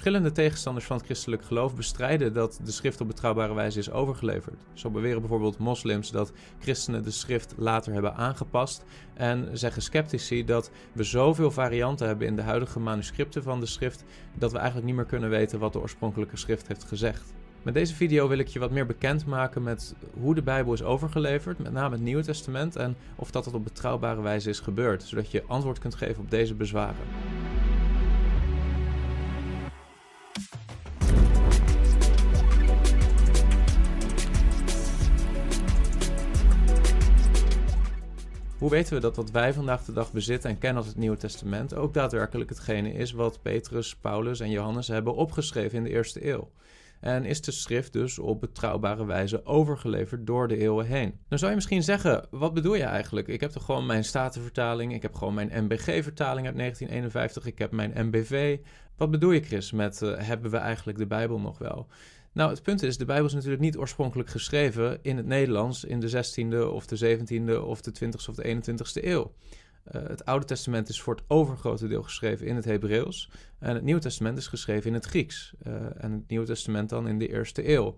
Verschillende tegenstanders van het christelijk geloof bestrijden dat de schrift op betrouwbare wijze is overgeleverd. Zo beweren bijvoorbeeld moslims dat christenen de schrift later hebben aangepast en zeggen sceptici dat we zoveel varianten hebben in de huidige manuscripten van de schrift dat we eigenlijk niet meer kunnen weten wat de oorspronkelijke schrift heeft gezegd. Met deze video wil ik je wat meer bekend maken met hoe de Bijbel is overgeleverd, met name het Nieuwe Testament, en of dat het op betrouwbare wijze is gebeurd, zodat je antwoord kunt geven op deze bezwaren. Hoe weten we dat wat wij vandaag de dag bezitten en kennen als het Nieuwe Testament ook daadwerkelijk hetgene is wat Petrus, Paulus en Johannes hebben opgeschreven in de eerste eeuw? En is de schrift dus op betrouwbare wijze overgeleverd door de eeuwen heen? Dan zou je misschien zeggen, wat bedoel je eigenlijk? Ik heb toch gewoon mijn Statenvertaling, ik heb gewoon mijn MBG-vertaling uit 1951, ik heb mijn MBV. Wat bedoel je Chris met uh, hebben we eigenlijk de Bijbel nog wel? Nou, het punt is, de Bijbel is natuurlijk niet oorspronkelijk geschreven in het Nederlands in de 16e of de 17e of de 20e of de 21e eeuw. Uh, het Oude Testament is voor het overgrote deel geschreven in het Hebreeuws. En het Nieuwe Testament is geschreven in het Grieks. Uh, en het Nieuwe Testament dan in de eerste eeuw.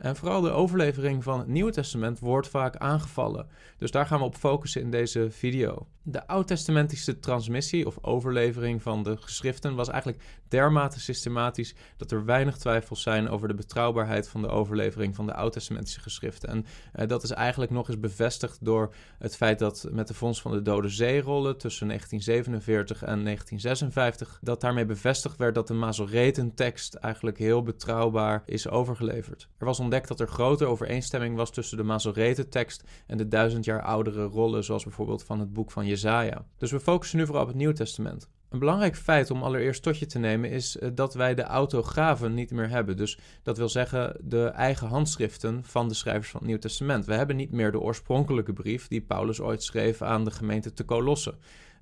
En vooral de overlevering van het Nieuwe Testament wordt vaak aangevallen. Dus daar gaan we op focussen in deze video. De oud-testamentische transmissie of overlevering van de geschriften was eigenlijk dermate systematisch dat er weinig twijfels zijn over de betrouwbaarheid van de overlevering van de oud-testamentische geschriften. En uh, dat is eigenlijk nog eens bevestigd door het feit dat met de Fonds van de Dode Zeerollen tussen 1947 en 1956, dat daarmee bevestigd werd dat de Masoretentekst eigenlijk heel betrouwbaar is overgeleverd. Er was ontdekt dat er grote overeenstemming was tussen de Masoretentekst en de duizend jaar oudere rollen, zoals bijvoorbeeld van het boek van Jezaja. Dus we focussen nu vooral op het Nieuwe Testament. Een belangrijk feit om allereerst tot je te nemen is uh, dat wij de autografen niet meer hebben. Dus dat wil zeggen de eigen handschriften van de schrijvers van het Nieuw Testament. We hebben niet meer de oorspronkelijke brief die Paulus ooit schreef aan de gemeente te Colosse.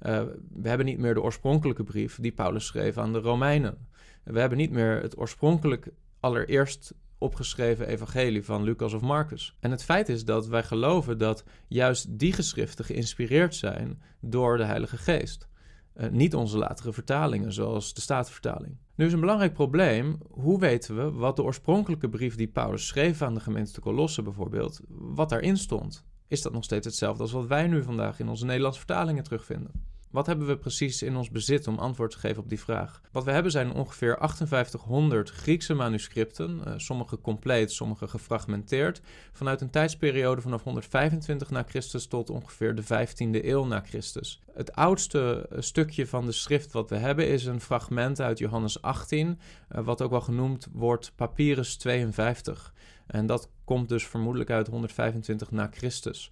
Uh, we hebben niet meer de oorspronkelijke brief die Paulus schreef aan de Romeinen. We hebben niet meer het oorspronkelijk allereerst opgeschreven evangelie van Lucas of Marcus. En het feit is dat wij geloven dat juist die geschriften geïnspireerd zijn door de Heilige Geest. Uh, niet onze latere vertalingen, zoals de Statenvertaling. Nu is een belangrijk probleem, hoe weten we wat de oorspronkelijke brief die Paulus schreef aan de gemeente te Colosse bijvoorbeeld, wat daarin stond? Is dat nog steeds hetzelfde als wat wij nu vandaag in onze Nederlandse vertalingen terugvinden? Wat hebben we precies in ons bezit om antwoord te geven op die vraag? Wat we hebben zijn ongeveer 5800 Griekse manuscripten, uh, sommige compleet, sommige gefragmenteerd, vanuit een tijdsperiode vanaf 125 na Christus tot ongeveer de 15e eeuw na Christus. Het oudste stukje van de schrift wat we hebben is een fragment uit Johannes 18, uh, wat ook wel genoemd wordt Papyrus 52. En dat komt dus vermoedelijk uit 125 na Christus.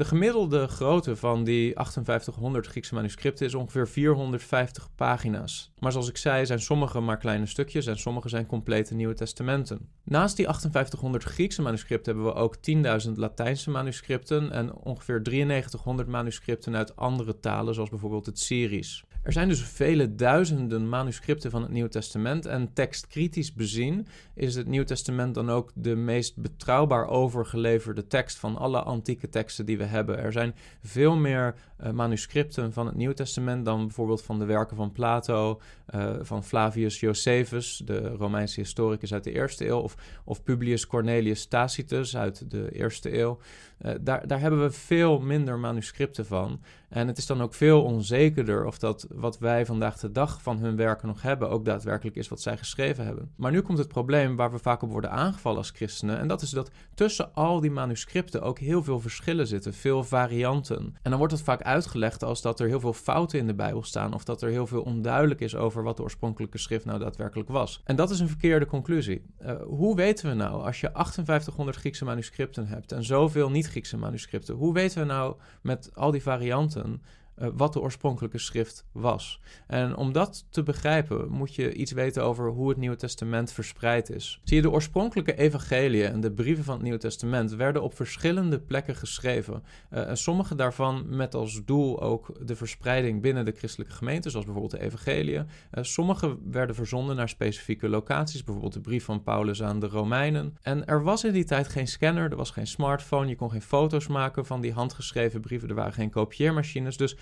De gemiddelde grootte van die 5800 Griekse manuscripten is ongeveer 450 pagina's. Maar zoals ik zei, zijn sommige maar kleine stukjes en sommige zijn complete Nieuwe Testamenten. Naast die 5800 Griekse manuscripten hebben we ook 10.000 Latijnse manuscripten en ongeveer 9300 manuscripten uit andere talen, zoals bijvoorbeeld het Syrisch. Er zijn dus vele duizenden manuscripten van het Nieuwe Testament en tekstkritisch bezien is het Nieuwe Testament dan ook de meest betrouwbaar overgeleverde tekst van alle antieke teksten die we hebben. Er zijn veel meer uh, manuscripten van het Nieuwe Testament dan bijvoorbeeld van de werken van Plato, uh, van Flavius Josephus, de Romeinse historicus uit de eerste eeuw, of, of Publius Cornelius Tacitus uit de eerste eeuw. Uh, daar, daar hebben we veel minder manuscripten van. En het is dan ook veel onzekerder of dat wat wij vandaag de dag van hun werken nog hebben ook daadwerkelijk is wat zij geschreven hebben. Maar nu komt het probleem waar we vaak op worden aangevallen als christenen. En dat is dat tussen al die manuscripten ook heel veel verschillen zitten, veel varianten. En dan wordt het vaak uitgelegd als dat er heel veel fouten in de Bijbel staan of dat er heel veel onduidelijk is over wat de oorspronkelijke schrift nou daadwerkelijk was. En dat is een verkeerde conclusie. Uh, hoe weten we nou, als je 5800 Griekse manuscripten hebt en zoveel niet-Griekse manuscripten, hoe weten we nou met al die varianten uh, wat de oorspronkelijke schrift was. En om dat te begrijpen moet je iets weten over hoe het Nieuwe Testament verspreid is. Zie je, de oorspronkelijke evangeliën en de brieven van het Nieuwe Testament werden op verschillende plekken geschreven. Uh, en sommige daarvan met als doel ook de verspreiding binnen de christelijke gemeente, zoals bijvoorbeeld de evangeliën. Uh, sommige werden verzonden naar specifieke locaties, bijvoorbeeld de brief van Paulus aan de Romeinen. En er was in die tijd geen scanner, er was geen smartphone, je kon geen foto's maken van die handgeschreven brieven, er waren geen kopieermachines, dus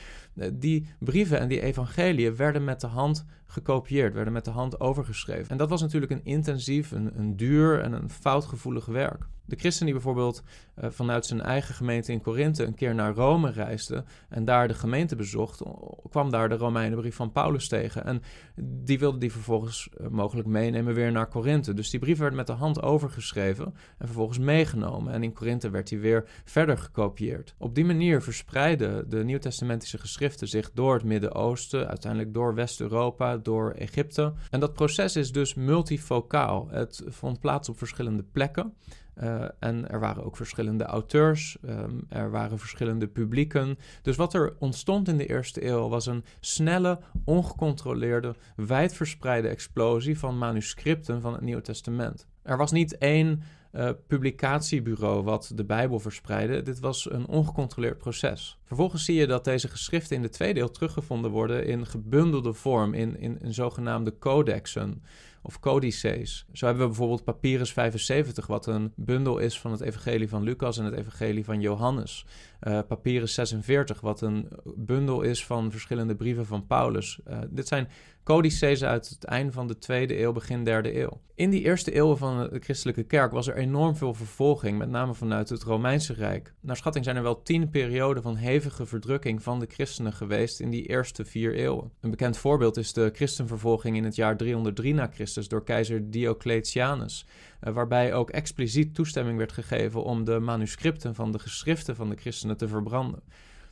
die brieven en die evangeliën werden met de hand gekopieerd, werden met de hand overgeschreven. En dat was natuurlijk een intensief, een, een duur en een foutgevoelig werk. De christen die bijvoorbeeld uh, vanuit zijn eigen gemeente in Korinthe een keer naar Rome reisde en daar de gemeente bezocht, kwam daar de Romeinenbrief van Paulus tegen. En die wilde die vervolgens uh, mogelijk meenemen weer naar Korinthe. Dus die brief werd met de hand overgeschreven en vervolgens meegenomen. En in Korinthe werd die weer verder gekopieerd. Op die manier verspreidden de Nieuwtestamentische geschriften zich door het Midden-Oosten, uiteindelijk door West-Europa, door Egypte. En dat proces is dus multifocaal. Het vond plaats op verschillende plekken. Uh, en er waren ook verschillende auteurs, um, er waren verschillende publieken. Dus wat er ontstond in de eerste eeuw was een snelle, ongecontroleerde, wijdverspreide explosie van manuscripten van het Nieuwe Testament. Er was niet één uh, publicatiebureau wat de Bijbel verspreidde. Dit was een ongecontroleerd proces. Vervolgens zie je dat deze geschriften in de tweede eeuw teruggevonden worden in gebundelde vorm, in, in, in zogenaamde codexen of codices. Zo hebben we bijvoorbeeld Papyrus 75, wat een bundel is van het Evangelie van Lucas en het Evangelie van Johannes. Uh, Papyrus 46, wat een bundel is van verschillende brieven van Paulus. Uh, dit zijn codices uit het einde van de tweede eeuw, begin derde eeuw. In die eerste eeuwen van de christelijke kerk was er enorm veel vervolging, met name vanuit het Romeinse Rijk. Naar schatting zijn er wel tien perioden van hevige verdrukking van de christenen geweest in die eerste vier eeuwen. Een bekend voorbeeld is de christenvervolging in het jaar 303 na Christus door keizer Diocletianus, uh, waarbij ook expliciet toestemming werd gegeven om de manuscripten van de geschriften van de christenen te verbranden.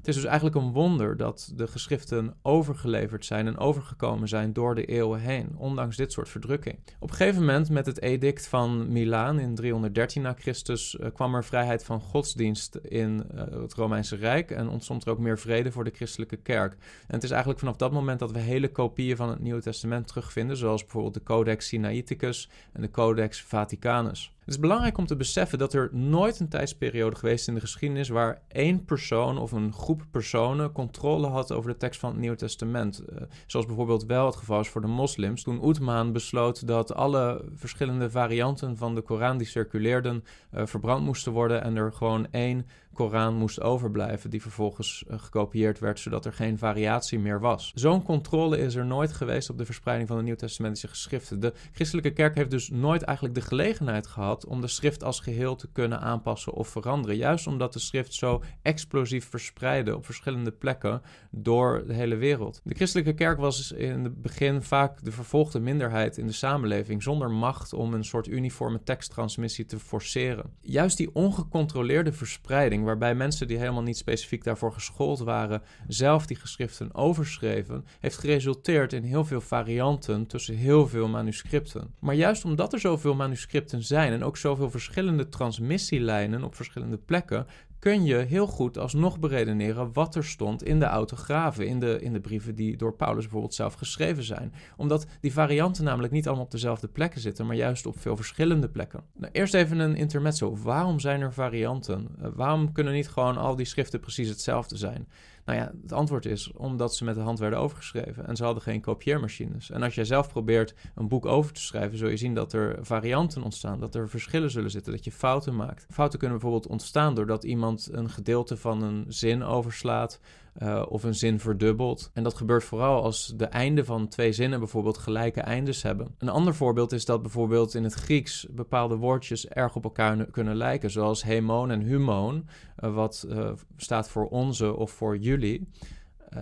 Het is dus eigenlijk een wonder dat de geschriften overgeleverd zijn en overgekomen zijn door de eeuwen heen, ondanks dit soort verdrukking. Op een gegeven moment, met het edict van Milaan in 313 na Christus, uh, kwam er vrijheid van godsdienst in uh, het Romeinse Rijk en ontstond er ook meer vrede voor de christelijke kerk. En het is eigenlijk vanaf dat moment dat we hele kopieën van het Nieuwe Testament terugvinden, zoals bijvoorbeeld de Codex Sinaiticus en de Codex Vaticanus. Het is belangrijk om te beseffen dat er nooit een tijdsperiode geweest in de geschiedenis waar één persoon of een groep personen controle had over de tekst van het Nieuwe Testament. Uh, zoals bijvoorbeeld wel het geval is voor de moslims. Toen Oethman besloot dat alle verschillende varianten van de Koran die circuleerden uh, verbrand moesten worden en er gewoon één Koran moest overblijven, die vervolgens uh, gekopieerd werd, zodat er geen variatie meer was. Zo'n controle is er nooit geweest op de verspreiding van de Nieuwtestamentische geschriften. De christelijke kerk heeft dus nooit eigenlijk de gelegenheid gehad om de schrift als geheel te kunnen aanpassen of veranderen. Juist omdat de schrift zo explosief verspreidde op verschillende plekken door de hele wereld. De christelijke kerk was in het begin vaak de vervolgde minderheid in de samenleving, zonder macht om een soort uniforme teksttransmissie te forceren. Juist die ongecontroleerde verspreiding waarbij mensen die helemaal niet specifiek daarvoor geschoold waren, zelf die geschriften overschreven, heeft geresulteerd in heel veel varianten tussen heel veel manuscripten. Maar juist omdat er zoveel manuscripten zijn en ook zoveel verschillende transmissielijnen op verschillende plekken, kun je heel goed alsnog beredeneren wat er stond in de autografen, in de, in de brieven die door Paulus bijvoorbeeld zelf geschreven zijn. Omdat die varianten namelijk niet allemaal op dezelfde plekken zitten, maar juist op veel verschillende plekken. Nou, eerst even een intermezzo. Waarom zijn er varianten? Uh, waarom kunnen niet gewoon al die schriften precies hetzelfde zijn? Nou ja, het antwoord is omdat ze met de hand werden overgeschreven en ze hadden geen kopieermachines. En als jij zelf probeert een boek over te schrijven, zul je zien dat er varianten ontstaan, dat er verschillen zullen zitten, dat je fouten maakt. Fouten kunnen bijvoorbeeld ontstaan doordat iemand een gedeelte van een zin overslaat uh, of een zin verdubbelt. En dat gebeurt vooral als de einden van twee zinnen bijvoorbeeld gelijke eindes hebben. Een ander voorbeeld is dat bijvoorbeeld in het Grieks bepaalde woordjes erg op elkaar kunnen lijken, zoals hemon en humon, uh, wat uh, staat voor onze of voor jullie.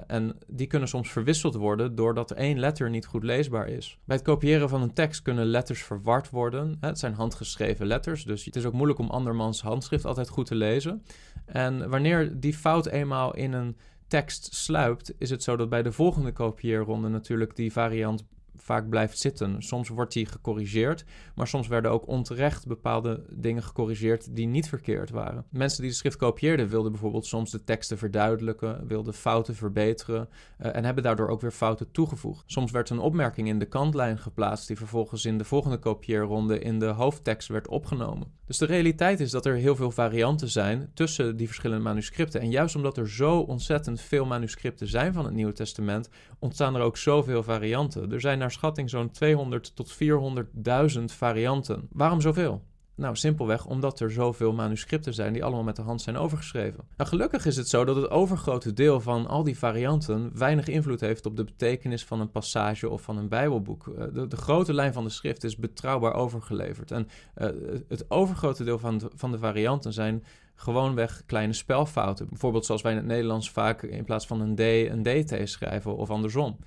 En die kunnen soms verwisseld worden doordat één letter niet goed leesbaar is. Bij het kopiëren van een tekst kunnen letters verward worden. Het zijn handgeschreven letters, dus het is ook moeilijk om andermans handschrift altijd goed te lezen. En wanneer die fout eenmaal in een tekst sluipt, is het zo dat bij de volgende kopieerronde natuurlijk die variant vaak blijft zitten. Soms wordt die gecorrigeerd, maar soms werden ook onterecht bepaalde dingen gecorrigeerd die niet verkeerd waren. Mensen die de schrift kopieerden wilden bijvoorbeeld soms de teksten verduidelijken, wilden fouten verbeteren uh, en hebben daardoor ook weer fouten toegevoegd. Soms werd een opmerking in de kantlijn geplaatst die vervolgens in de volgende kopieerronde in de hoofdtekst werd opgenomen. Dus de realiteit is dat er heel veel varianten zijn tussen die verschillende manuscripten. En juist omdat er zo ontzettend veel manuscripten zijn van het Nieuwe Testament, ontstaan er ook zoveel varianten. Er zijn naar schatting zo'n 200 tot 400.000 varianten. Waarom zoveel? Nou, simpelweg omdat er zoveel manuscripten zijn die allemaal met de hand zijn overgeschreven. Nou, gelukkig is het zo dat het overgrote deel van al die varianten weinig invloed heeft op de betekenis van een passage of van een Bijbelboek. Eh, de, de grote lijn van de schrift is betrouwbaar overgeleverd. En uh, het overgrote deel van de, van de varianten zijn gewoonweg kleine spelfouten. Bijvoorbeeld zoals wij in het Nederlands vaak in plaats van een D een DT schrijven of andersom.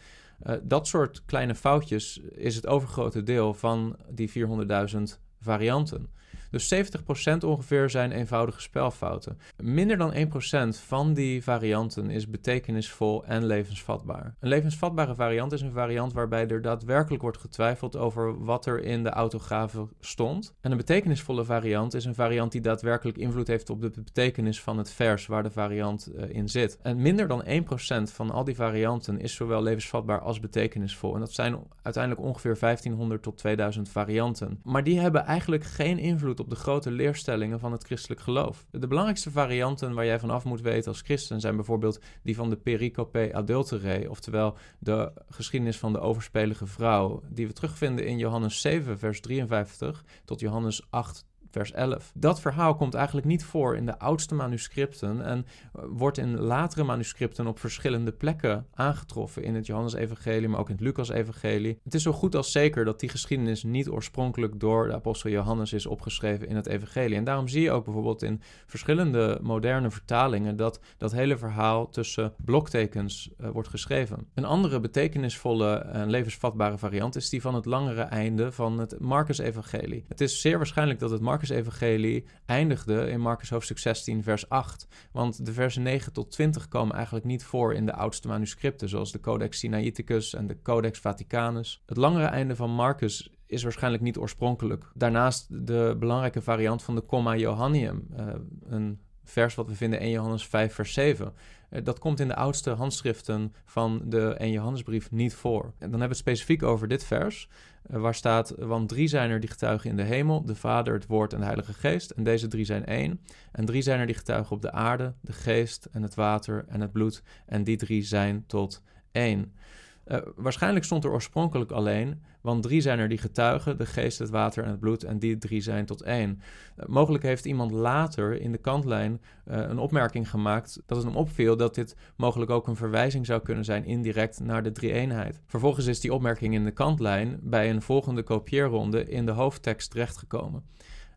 Uh, dat soort kleine foutjes is het overgrote deel van die 400.000 varianten. Dus 70% ongeveer zijn eenvoudige spelfouten. Minder dan 1% van die varianten is betekenisvol en levensvatbaar. Een levensvatbare variant is een variant waarbij er daadwerkelijk wordt getwijfeld over wat er in de autografe stond. En een betekenisvolle variant is een variant die daadwerkelijk invloed heeft op de betekenis van het vers waar de variant uh, in zit. En minder dan 1% van al die varianten is zowel levensvatbaar als betekenisvol. En dat zijn uiteindelijk ongeveer 1500 tot 2000 varianten. Maar die hebben eigenlijk geen invloed op de grote leerstellingen van het christelijk geloof. De belangrijkste varianten waar jij vanaf moet weten als christen zijn bijvoorbeeld die van de pericope adulterae, oftewel de geschiedenis van de overspelige vrouw, die we terugvinden in Johannes 7, vers 53 tot Johannes 8, vers 11. Dat verhaal komt eigenlijk niet voor in de oudste manuscripten en eh, wordt in latere manuscripten op verschillende plekken aangetroffen. In het Johannes-evangelie, maar ook in het Lucas-evangelie. Het is zo goed als zeker dat die geschiedenis niet oorspronkelijk door de apostel Johannes is opgeschreven in het evangelie. En daarom zie je ook bijvoorbeeld in verschillende moderne vertalingen dat dat hele verhaal tussen bloktekens uh, wordt geschreven. Een andere betekenisvolle en levensvatbare variant is die van het langere einde van het Marcus-evangelie. Het is zeer waarschijnlijk dat het Marcus Marcus-evangelie eindigde in Marcus hoofdstuk 16, vers 8. Want de versen 9 tot 20 komen eigenlijk niet voor in de oudste manuscripten, zoals de Codex Sinaiticus en de Codex Vaticanus. Het langere einde van Marcus is waarschijnlijk niet oorspronkelijk. Daarnaast de belangrijke variant van de Comma Johannium, uh, een vers wat we vinden in Johannes 5, vers 7. Uh, dat komt in de oudste handschriften van de 1 Johannesbrief niet voor. En dan hebben we het specifiek over dit vers. Eh, waar staat, want drie zijn er die getuigen in de hemel, de Vader, het Woord en de Heilige Geest. En deze drie zijn één. En drie zijn er die getuigen op de aarde, de geest en het water en het bloed. En die drie zijn tot één. Uh, waarschijnlijk stond er oorspronkelijk alleen, want drie zijn er die getuigen, de geest, het water en het bloed, en die drie zijn tot één. Uh, mogelijk heeft iemand later in de kantlijn uh, een opmerking gemaakt dat het hem opviel dat dit mogelijk ook een verwijzing zou kunnen zijn indirect naar de drie-eenheid. Vervolgens is die opmerking in de kantlijn bij een volgende kopieerronde in de hoofdtekst terechtgekomen.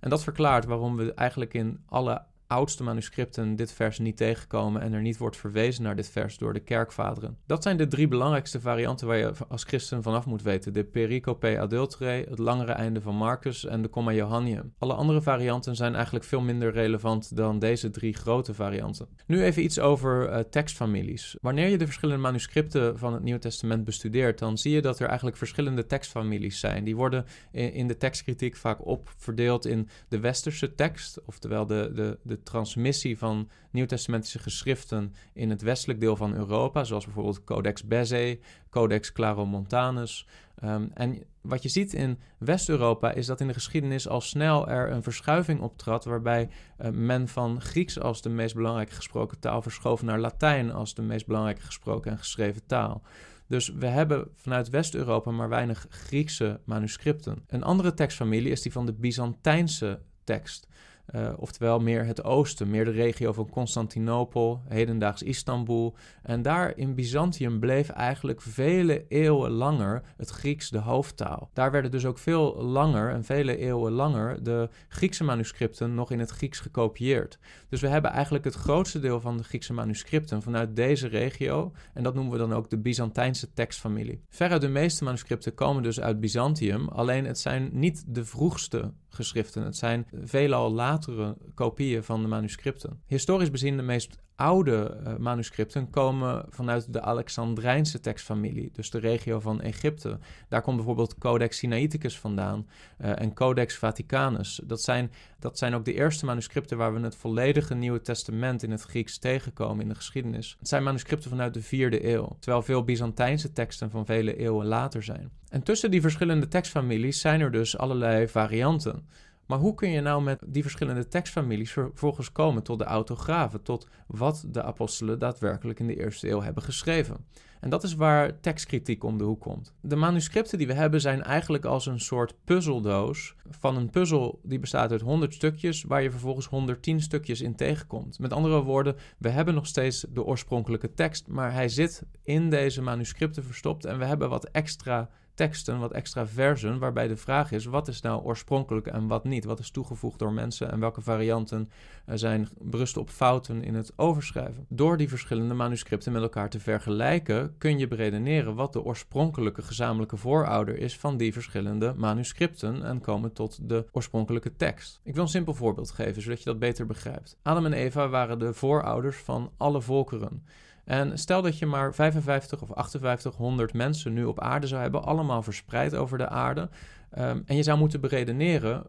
En dat verklaart waarom we eigenlijk in alle oudste manuscripten dit vers niet tegenkomen en er niet wordt verwezen naar dit vers door de kerkvaderen. Dat zijn de drie belangrijkste varianten waar je als christen vanaf moet weten: de pericope adulterae, het langere einde van Marcus en de comma Johannium. Alle andere varianten zijn eigenlijk veel minder relevant dan deze drie grote varianten. Nu even iets over uh, tekstfamilies. Wanneer je de verschillende manuscripten van het Nieuwe Testament bestudeert, dan zie je dat er eigenlijk verschillende tekstfamilies zijn. Die worden in, in de tekstkritiek vaak opverdeeld in de westerse tekst, oftewel de, de, de transmissie van nieuwtestamentische geschriften in het westelijk deel van Europa, zoals bijvoorbeeld Codex Bezae, Codex Claromontanus. Um, en wat je ziet in West-Europa is dat in de geschiedenis al snel er een verschuiving optrad, waarbij uh, men van Grieks als de meest belangrijke gesproken taal verschoof naar Latijn als de meest belangrijke gesproken en geschreven taal. Dus we hebben vanuit West-Europa maar weinig Griekse manuscripten. Een andere tekstfamilie is die van de Byzantijnse tekst. Uh, oftewel meer het oosten, meer de regio van Constantinopel, hedendaags Istanbul. En daar in Byzantium bleef eigenlijk vele eeuwen langer het Grieks de hoofdtaal. Daar werden dus ook veel langer en vele eeuwen langer de Griekse manuscripten nog in het Grieks gekopieerd. Dus we hebben eigenlijk het grootste deel van de Griekse manuscripten vanuit deze regio. En dat noemen we dan ook de Byzantijnse tekstfamilie. Veruit de meeste manuscripten komen dus uit Byzantium, alleen het zijn niet de vroegste geschriften. Het zijn veelal latere kopieën van de manuscripten. Historisch bezien de meest oude uh, manuscripten komen vanuit de Alexandrijnse tekstfamilie, dus de regio van Egypte. Daar komt bijvoorbeeld Codex Sinaiticus vandaan uh, en Codex Vaticanus. Dat zijn, dat zijn ook de eerste manuscripten waar we het volledige Nieuwe Testament in het Grieks tegenkomen in de geschiedenis. Het zijn manuscripten vanuit de vierde eeuw, terwijl veel Byzantijnse teksten van vele eeuwen later zijn. En tussen die verschillende tekstfamilies zijn er dus allerlei varianten. Maar hoe kun je nou met die verschillende tekstfamilies vervolgens komen tot de autografen, tot wat de apostelen daadwerkelijk in de eerste eeuw hebben geschreven? En dat is waar tekstkritiek om de hoek komt. De manuscripten die we hebben zijn eigenlijk als een soort puzzeldoos van een puzzel die bestaat uit 100 stukjes, waar je vervolgens 110 stukjes in tegenkomt. Met andere woorden, we hebben nog steeds de oorspronkelijke tekst, maar hij zit in deze manuscripten verstopt en we hebben wat extra teksten, wat extra versen, waarbij de vraag is: wat is nou oorspronkelijk en wat niet? Wat is toegevoegd door mensen en welke varianten uh, zijn berusten op fouten in het overschrijven? Door die verschillende manuscripten met elkaar te vergelijken, kun je beredeneren wat de oorspronkelijke gezamenlijke voorouder is van die verschillende manuscripten en komen tot de oorspronkelijke tekst. Ik wil een simpel voorbeeld geven, zodat je dat beter begrijpt. Adam en Eva waren de voorouders van alle volkeren. En stel dat je maar 55 of 5800 mensen nu op aarde zou hebben, allemaal verspreid over de aarde. Um, en je zou moeten beredeneren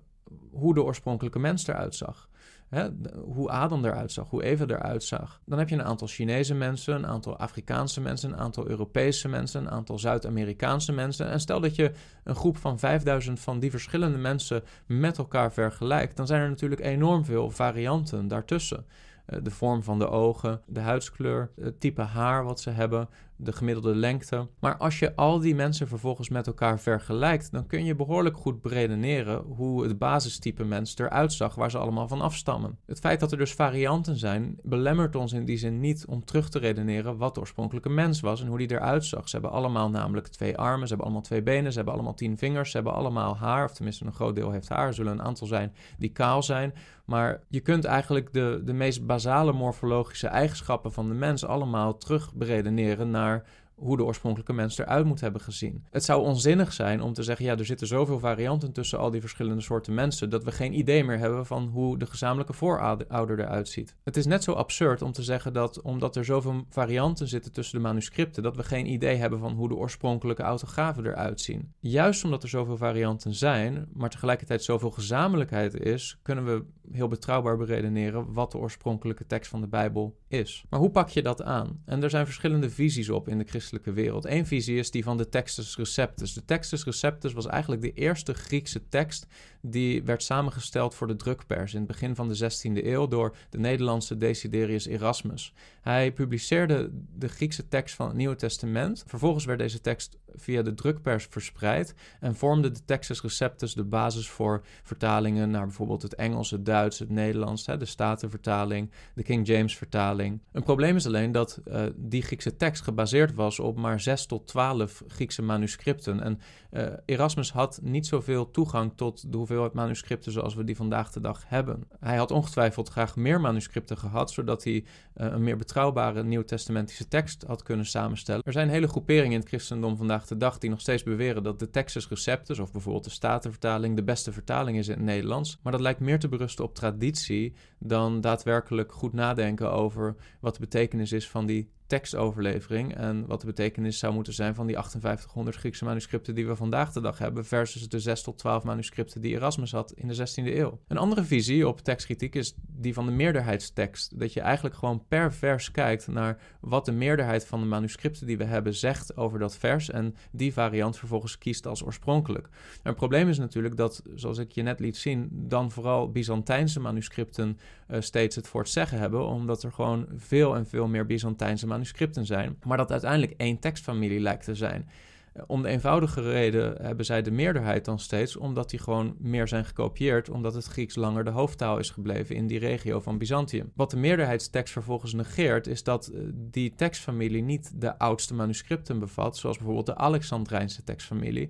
hoe de oorspronkelijke mens eruit zag. Hè, hoe Adam eruit zag, hoe Eva eruit zag. Dan heb je een aantal Chinese mensen, een aantal Afrikaanse mensen, een aantal Europese mensen, een aantal Zuid-Amerikaanse mensen. En stel dat je een groep van 5000 van die verschillende mensen met elkaar vergelijkt, dan zijn er natuurlijk enorm veel varianten daartussen. Eh, de vorm van de ogen, de huidskleur, het type haar wat ze hebben, de gemiddelde lengte. Maar als je al die mensen vervolgens met elkaar vergelijkt, dan kun je behoorlijk goed beredeneren hoe het basistype mens eruit zag waar ze allemaal van afstammen. Het feit dat er dus varianten zijn, belemmert ons in die zin niet om terug te redeneren wat de oorspronkelijke mens was en hoe die eruit zag. Ze hebben allemaal namelijk twee armen, ze hebben allemaal twee benen, ze hebben allemaal tien vingers, ze hebben allemaal haar, of tenminste een groot deel heeft haar. Er zullen een aantal zijn die kaal zijn. Maar je kunt eigenlijk de, de meest basale morfologische eigenschappen van de mens allemaal terug beredeneren naar hoe de oorspronkelijke mens eruit moet hebben gezien. Het zou onzinnig zijn om te zeggen: ja, er zitten zoveel varianten tussen al die verschillende soorten mensen dat we geen idee meer hebben van hoe de gezamenlijke voorouder eruit ziet. Het is net zo absurd om te zeggen dat omdat er zoveel varianten zitten tussen de manuscripten, dat we geen idee hebben van hoe de oorspronkelijke autografen eruit zien. Juist omdat er zoveel varianten zijn, maar tegelijkertijd zoveel gezamenlijkheid is, kunnen we heel betrouwbaar beredeneren wat de oorspronkelijke tekst van de Bijbel is. Maar hoe pak je dat aan? En er zijn verschillende visies op in de christelijke wereld. Eén visie is die van de Textus Receptus. De Textus Receptus was eigenlijk de eerste Griekse tekst die werd samengesteld voor de drukpers in het begin van de 16e eeuw door de Nederlandse Desiderius Erasmus. Hij publiceerde de Griekse tekst van het Nieuwe Testament. Vervolgens werd deze tekst via de drukpers verspreid en vormde de Textus Receptus de basis voor vertalingen naar bijvoorbeeld het Engels, het Duits, het Nederlands, de Statenvertaling, de King James vertaling. Een probleem is alleen dat uh, die Griekse tekst gebaseerd was op maar 6 tot 12 Griekse manuscripten en uh, Erasmus had niet zoveel toegang tot de hoeveelheid manuscripten zoals we die vandaag de dag hebben. Hij had ongetwijfeld graag meer manuscripten gehad, zodat hij uh, een meer betrouwbare nieuwtestamentische tekst had kunnen samenstellen. Er zijn hele groeperingen in het christendom vandaag de dag die nog steeds beweren dat de Textus Receptus, of bijvoorbeeld de Statenvertaling, de beste vertaling is in het Nederlands. Maar dat lijkt meer te berusten op traditie dan daadwerkelijk goed nadenken over wat de betekenis is van die tekstoverlevering en wat de betekenis zou moeten zijn van die 5800 Griekse manuscripten die we vandaag de dag hebben versus de 6 tot 12 manuscripten die Erasmus had in de 16e eeuw. Een andere visie op tekstkritiek is die van de meerderheidstekst. Dat je eigenlijk gewoon per vers kijkt naar wat de meerderheid van de manuscripten die we hebben zegt over dat vers en die variant vervolgens kiest als oorspronkelijk. Een probleem is natuurlijk dat, zoals ik je net liet zien, dan vooral Byzantijnse manuscripten uh, steeds het voor het zeggen hebben, omdat er gewoon veel en veel meer Byzantijnse manuscripten manuscripten zijn, maar dat uiteindelijk één tekstfamilie lijkt te zijn. Eh, om de eenvoudige reden hebben zij de meerderheid dan steeds, omdat die gewoon meer zijn gekopieerd, omdat het Grieks langer de hoofdtaal is gebleven in die regio van Byzantium. Wat de meerderheidstekst vervolgens negeert, is dat eh, die tekstfamilie niet de oudste manuscripten bevat, zoals bijvoorbeeld de Alexandrijnse tekstfamilie,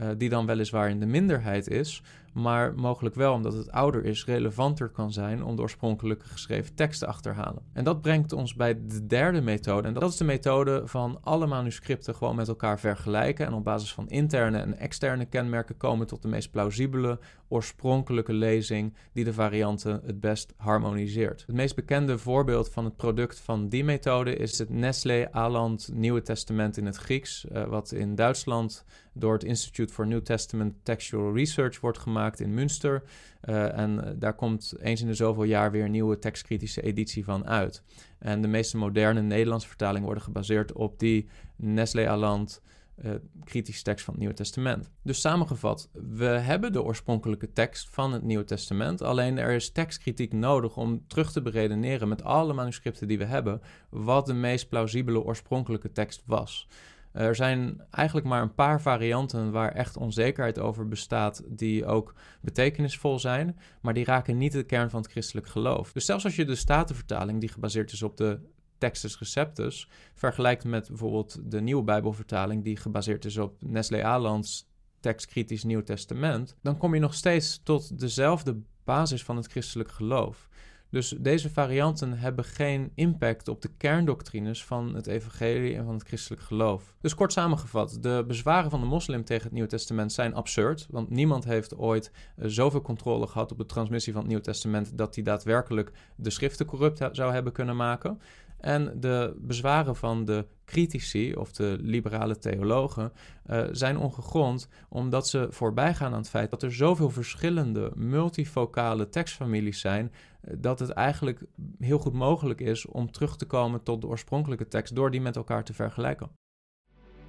uh, die dan weliswaar in de minderheid is, maar mogelijk wel omdat het ouder is, relevanter kan zijn om de oorspronkelijke geschreven tekst te achterhalen. En dat brengt ons bij de derde methode. En dat is de methode van alle manuscripten gewoon met elkaar vergelijken en op basis van interne en externe kenmerken komen tot de meest plausibele oorspronkelijke lezing die de varianten het best harmoniseert. Het meest bekende voorbeeld van het product van die methode is het Nestlé Aland Nieuwe Testament in het Grieks, uh, wat in Duitsland door het Institute for New Testament Textual Research wordt gemaakt in Münster. Uh, en eh, daar komt eens in de zoveel jaar weer een nieuwe tekstkritische editie van uit. En de meeste moderne Nederlandse vertalingen worden gebaseerd op die Nestlé Aland uh, kritische tekst van het Nieuwe Testament. Dus samengevat, we hebben de oorspronkelijke tekst van het Nieuwe Testament, alleen er is tekstkritiek nodig om terug te beredeneren met alle manuscripten die we hebben, wat de meest plausibele oorspronkelijke tekst was. Er zijn eigenlijk maar een paar varianten waar echt onzekerheid over bestaat, die ook betekenisvol zijn, maar die raken niet de kern van het christelijk geloof. Dus zelfs als je de Statenvertaling, die gebaseerd is op de Textus Receptus, vergelijkt met bijvoorbeeld de nieuwe Bijbelvertaling, die gebaseerd is op Nestle Aland's tekstkritisch Nieuw Testament, dan kom je nog steeds tot dezelfde basis van het christelijk geloof. Dus deze varianten hebben geen impact op de kerndoctrines van het evangelie en van het christelijk geloof. Dus kort samengevat, de bezwaren van de moslim tegen het Nieuwe Testament zijn absurd, want niemand heeft ooit uh, zoveel controle gehad op de transmissie van het Nieuwe Testament dat hij daadwerkelijk de schriften corrupt zou hebben kunnen maken. En de bezwaren van de critici of de liberale theologen uh, zijn ongegrond, omdat ze voorbij gaan aan het feit dat er zoveel verschillende multifocale tekstfamilies zijn, uh, dat het eigenlijk heel goed mogelijk is om terug te komen tot de oorspronkelijke tekst door die met elkaar te vergelijken.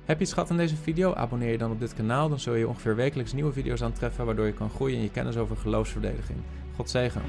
Heb je iets gehad aan deze video? Abonneer je dan op dit kanaal, dan zul je ongeveer wekelijks nieuwe video's aantreffen waardoor je kan groeien in je kennis over geloofsverdediging. God zegen.